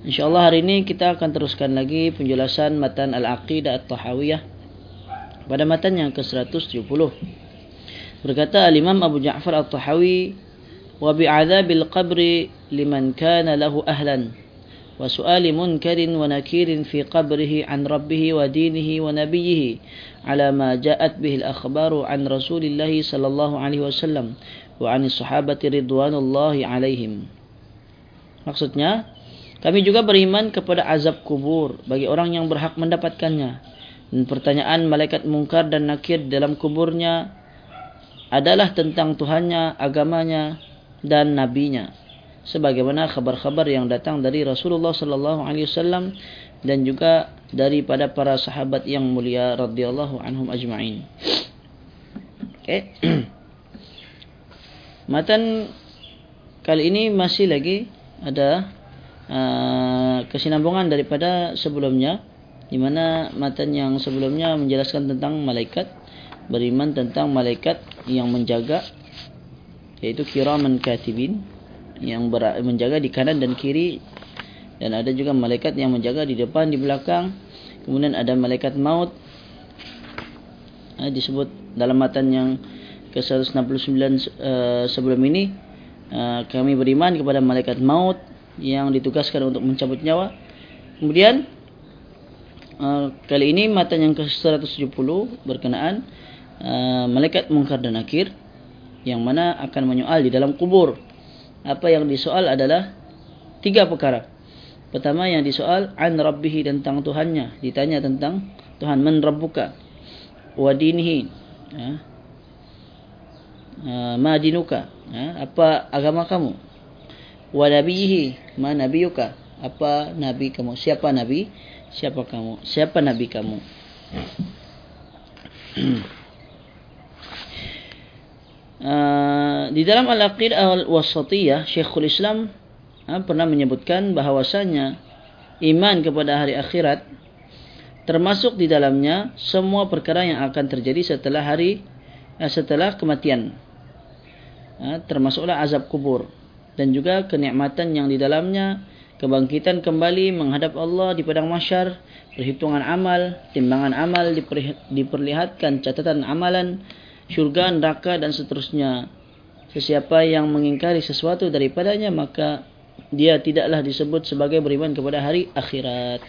InsyaAllah hari ini kita akan teruskan lagi penjelasan matan Al-Aqidah At-Tahawiyah pada matan yang ke-170. Berkata Al-Imam Abu Ja'far At-Tahawi liman kana lahu ahlan wa su'ali munkarin wa nakirin fi qabrihi an rabbihi wa dinihi wa nabiyhi ala ma ja'at bihi al-akhbaru an Rasulillah sallallahu alaihi wasallam wa an sahabati ridwanullahi alaihim. Maksudnya, kami juga beriman kepada azab kubur bagi orang yang berhak mendapatkannya. Dan pertanyaan malaikat mungkar dan nakir dalam kuburnya adalah tentang Tuhannya, agamanya dan nabinya. Sebagaimana khabar-khabar yang datang dari Rasulullah sallallahu alaihi wasallam dan juga daripada para sahabat yang mulia radhiyallahu anhum ajma'in. Okey. Matan kali ini masih lagi ada Ah, kesinambungan daripada sebelumnya di mana matan yang sebelumnya menjelaskan tentang malaikat beriman tentang malaikat yang menjaga yaitu kiraman katibin yang menjaga di kanan dan kiri dan ada juga malaikat yang menjaga di depan di belakang kemudian ada malaikat maut ha, disebut dalam matan yang ke-169 uh, sebelum ini uh, kami beriman kepada malaikat maut yang ditugaskan untuk mencabut nyawa. Kemudian uh, kali ini mata yang ke-170 berkenaan uh, malaikat mungkar dan nakir yang mana akan menyoal di dalam kubur. Apa yang disoal adalah tiga perkara. Pertama yang disoal an rabbihi tentang Tuhannya, ditanya tentang Tuhan man rabbuka wa dinihi. Ya. Uh, ma dinuka? Ya. Apa agama kamu? Wa nabihi ma nabiyuka. Apa nabi kamu? Siapa nabi? Siapa kamu? Siapa nabi kamu? Uh, di dalam al-aqidah al-wasatiyah Syekhul Islam uh, pernah menyebutkan bahwasanya iman kepada hari akhirat termasuk di dalamnya semua perkara yang akan terjadi setelah hari uh, setelah kematian. Uh, termasuklah azab kubur dan juga kenikmatan yang di dalamnya. Kebangkitan kembali menghadap Allah di padang mahsyar perhitungan amal timbangan amal diperlihatkan catatan amalan syurga neraka dan seterusnya. Sesiapa yang mengingkari sesuatu daripadanya maka dia tidaklah disebut sebagai beriman kepada hari akhirat.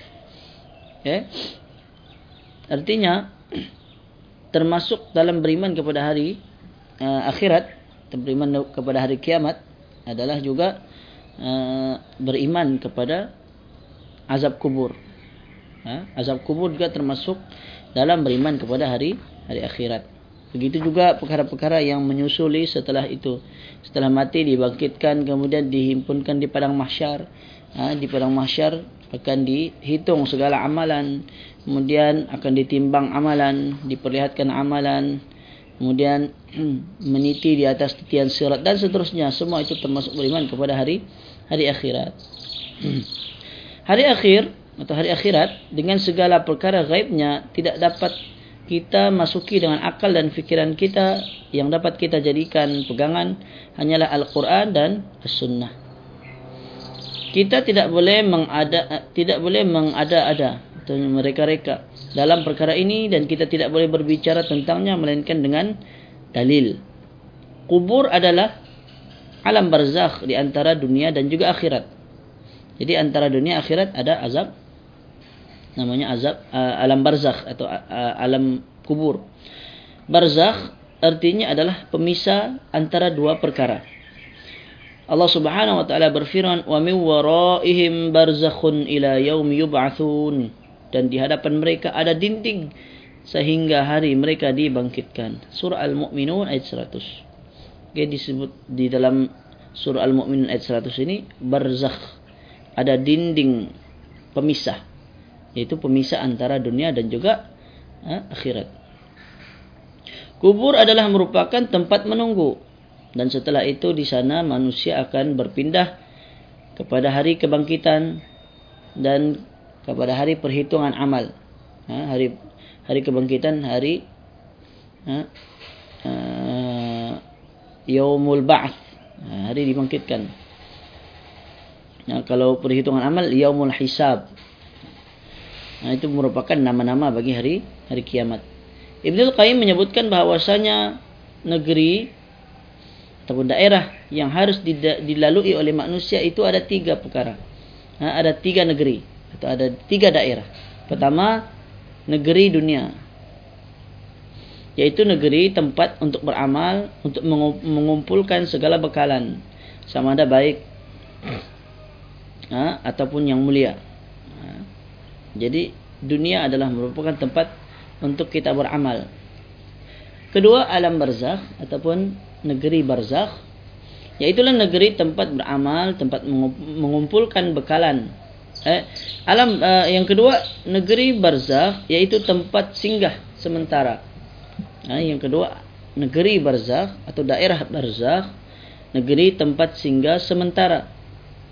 Okay? artinya termasuk dalam beriman kepada hari uh, akhirat beriman kepada hari kiamat adalah juga uh, beriman kepada azab kubur. Ha? Azab kubur juga termasuk dalam beriman kepada hari hari akhirat. Begitu juga perkara-perkara yang menyusuli setelah itu. Setelah mati dibangkitkan kemudian dihimpunkan di padang mahsyar. Ha? Di padang mahsyar akan dihitung segala amalan. Kemudian akan ditimbang amalan. Diperlihatkan amalan kemudian meniti di atas titian sirat dan seterusnya. Semua itu termasuk beriman kepada hari hari akhirat. Hari akhir atau hari akhirat dengan segala perkara gaibnya tidak dapat kita masuki dengan akal dan fikiran kita. Yang dapat kita jadikan pegangan hanyalah Al-Quran dan As-Sunnah. Kita tidak boleh mengada tidak boleh mengada-ada atau mereka-reka dalam perkara ini dan kita tidak boleh berbicara tentangnya melainkan dengan dalil. Kubur adalah alam barzakh di antara dunia dan juga akhirat. Jadi antara dunia akhirat ada azab namanya azab uh, alam barzakh atau uh, alam kubur. Barzakh artinya adalah pemisah antara dua perkara. Allah Subhanahu wa taala berfirman wa min waraihim barzakhun ila yaum yub'atsun dan di hadapan mereka ada dinding sehingga hari mereka dibangkitkan. Surah Al-Mu'minun ayat 100. Okay, disebut di dalam surah Al-Mu'minun ayat 100 ini barzakh. Ada dinding pemisah. Yaitu pemisah antara dunia dan juga ha, akhirat. Kubur adalah merupakan tempat menunggu dan setelah itu di sana manusia akan berpindah kepada hari kebangkitan dan kepada hari perhitungan amal. Ha, hari hari kebangkitan hari ha, uh, yaumul ba'th ha, hari dibangkitkan. Ha, kalau perhitungan amal yaumul hisab. Ha, itu merupakan nama-nama bagi hari hari kiamat. Ibnu Qayyim menyebutkan bahawasanya negeri ataupun daerah yang harus dilalui oleh manusia itu ada tiga perkara. Ha, ada tiga negeri atau ada tiga daerah. Pertama, negeri dunia. Yaitu negeri tempat untuk beramal, untuk mengumpulkan segala bekalan. Sama ada baik ha, ataupun yang mulia. Ha, jadi, dunia adalah merupakan tempat untuk kita beramal. Kedua alam barzakh ataupun negeri barzakh yaitulah negeri tempat beramal, tempat mengumpulkan bekalan. Eh, alam uh, yang kedua negeri barzakh yaitu tempat singgah sementara. Ha, yang kedua negeri barzakh atau daerah barzakh negeri tempat singgah sementara.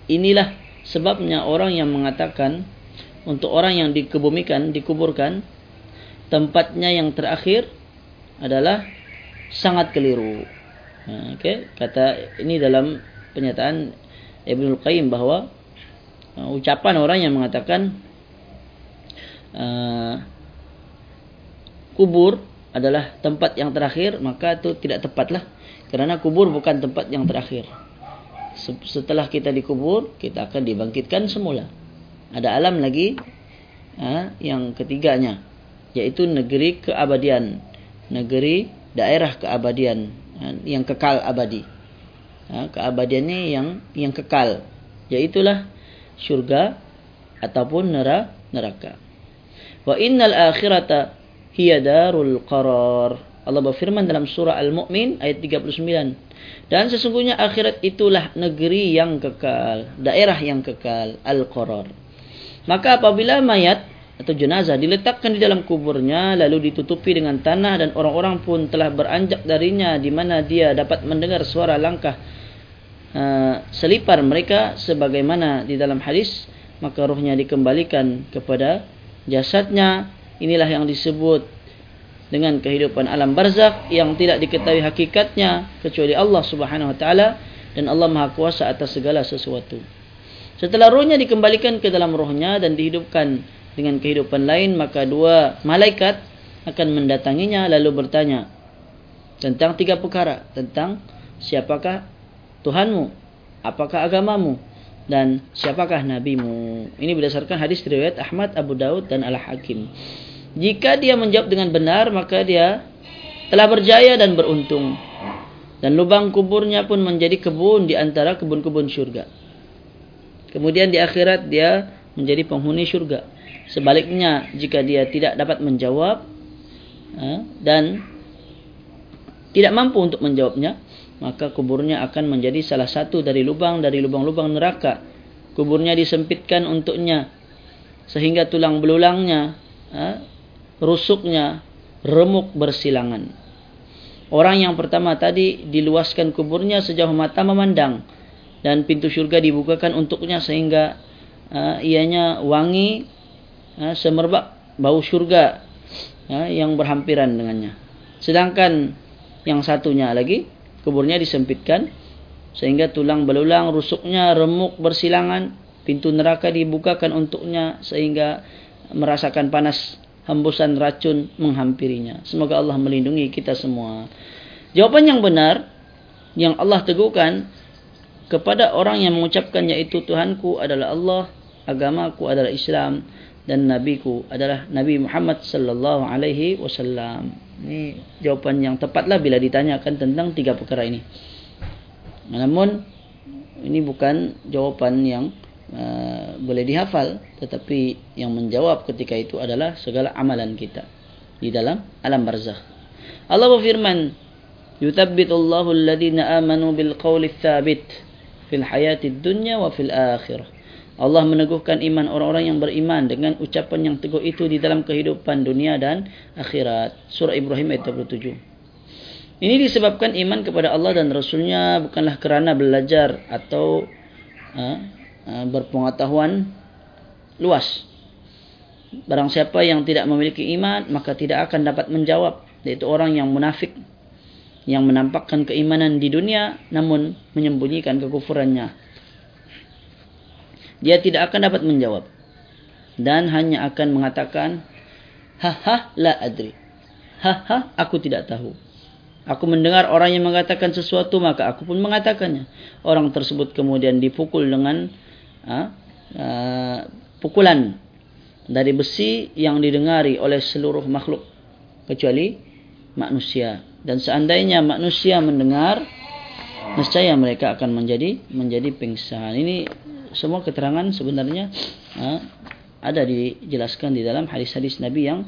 Inilah sebabnya orang yang mengatakan untuk orang yang dikebumikan, dikuburkan tempatnya yang terakhir adalah sangat keliru. Ha, okay? Kata ini dalam pernyataan Ibnu Qayyim bahawa uh, ucapan orang yang mengatakan uh, kubur adalah tempat yang terakhir maka itu tidak tepatlah kerana kubur bukan tempat yang terakhir. Setelah kita dikubur kita akan dibangkitkan semula. Ada alam lagi uh, yang ketiganya yaitu negeri keabadian negeri daerah keabadian ha, yang kekal abadi ha, keabadiannya yang yang kekal yaitulah syurga ataupun neraka. Wa innal akhirata hiya darul qarar. Allah berfirman dalam surah Al-Mu'min ayat 39 dan sesungguhnya akhirat itulah negeri yang kekal daerah yang kekal al-qarar. Maka apabila mayat atau jenazah diletakkan di dalam kuburnya lalu ditutupi dengan tanah dan orang-orang pun telah beranjak darinya di mana dia dapat mendengar suara langkah uh, selipar mereka sebagaimana di dalam hadis maka rohnya dikembalikan kepada jasadnya. Inilah yang disebut dengan kehidupan alam barzakh yang tidak diketahui hakikatnya kecuali Allah Subhanahu wa taala dan Allah Maha Kuasa atas segala sesuatu. Setelah rohnya dikembalikan ke dalam rohnya dan dihidupkan dengan kehidupan lain maka dua malaikat akan mendatanginya lalu bertanya tentang tiga perkara. Tentang siapakah Tuhanmu apakah agamamu dan siapakah nabimu? Ini berdasarkan hadis riwayat Ahmad Abu Daud dan Al Hakim jika dia menjawab dengan benar maka dia telah berjaya dan beruntung. Dan lubang kuburnya pun menjadi kebun di antara kebun-kebun syurga. Kemudian di akhirat dia menjadi penghuni syurga. Sebaliknya jika dia tidak dapat menjawab ha, dan tidak mampu untuk menjawabnya, maka kuburnya akan menjadi salah satu dari lubang dari lubang-lubang neraka. Kuburnya disempitkan untuknya sehingga tulang belulangnya, ha, rusuknya remuk bersilangan. Orang yang pertama tadi diluaskan kuburnya sejauh mata memandang dan pintu syurga dibukakan untuknya sehingga uh, ianya wangi ha, semerbak bau syurga ha, yang berhampiran dengannya. Sedangkan yang satunya lagi kuburnya disempitkan sehingga tulang belulang rusuknya remuk bersilangan pintu neraka dibukakan untuknya sehingga merasakan panas hembusan racun menghampirinya. Semoga Allah melindungi kita semua. Jawapan yang benar yang Allah teguhkan kepada orang yang mengucapkan yaitu Tuhanku adalah Allah, agamaku adalah Islam dan nabiku adalah Nabi Muhammad sallallahu alaihi wasallam. Ini jawapan yang tepatlah bila ditanyakan tentang tiga perkara ini. Namun ini bukan jawapan yang uh, boleh dihafal tetapi yang menjawab ketika itu adalah segala amalan kita di dalam alam barzakh. Allah berfirman, "Yuthabbitu Allahu alladhina amanu bil qawli tsabit fil hayatid dunya wa fil akhirah." Allah meneguhkan iman orang-orang yang beriman dengan ucapan yang teguh itu di dalam kehidupan dunia dan akhirat. Surah Ibrahim ayat 27. Ini disebabkan iman kepada Allah dan Rasulnya bukanlah kerana belajar atau uh, uh, berpengetahuan luas. Barang siapa yang tidak memiliki iman, maka tidak akan dapat menjawab. Yaitu orang yang munafik. Yang menampakkan keimanan di dunia, namun menyembunyikan kekufurannya dia tidak akan dapat menjawab. Dan hanya akan mengatakan ha ha la adri. Ha ha aku tidak tahu. Aku mendengar orang yang mengatakan sesuatu maka aku pun mengatakannya. Orang tersebut kemudian dipukul dengan ha, uh, pukulan dari besi yang didengari oleh seluruh makhluk kecuali manusia. Dan seandainya manusia mendengar nescaya mereka akan menjadi menjadi pingsan. Ini semua keterangan sebenarnya ha, ada dijelaskan di dalam hadis-hadis Nabi yang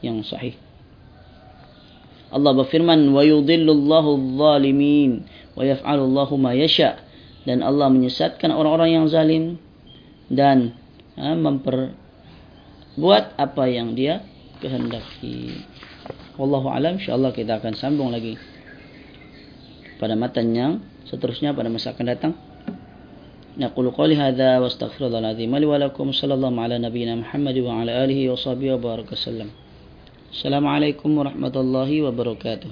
yang sahih. Allah berfirman yudhillullahu adh-dhalimin wa yaf'alu Allahu ma yasha dan Allah menyesatkan orang-orang yang zalim dan ha, memperbuat apa yang dia kehendaki. Wallahu alam insyaallah kita akan sambung lagi pada matan yang seterusnya pada masa akan datang. نقول قولي هذا واستغفر الله العظيم لي ولكم. صلى الله على نبينا محمد وعلى آله وصحبه وبارك وسلم. السلام عليكم ورحمة الله وبركاته.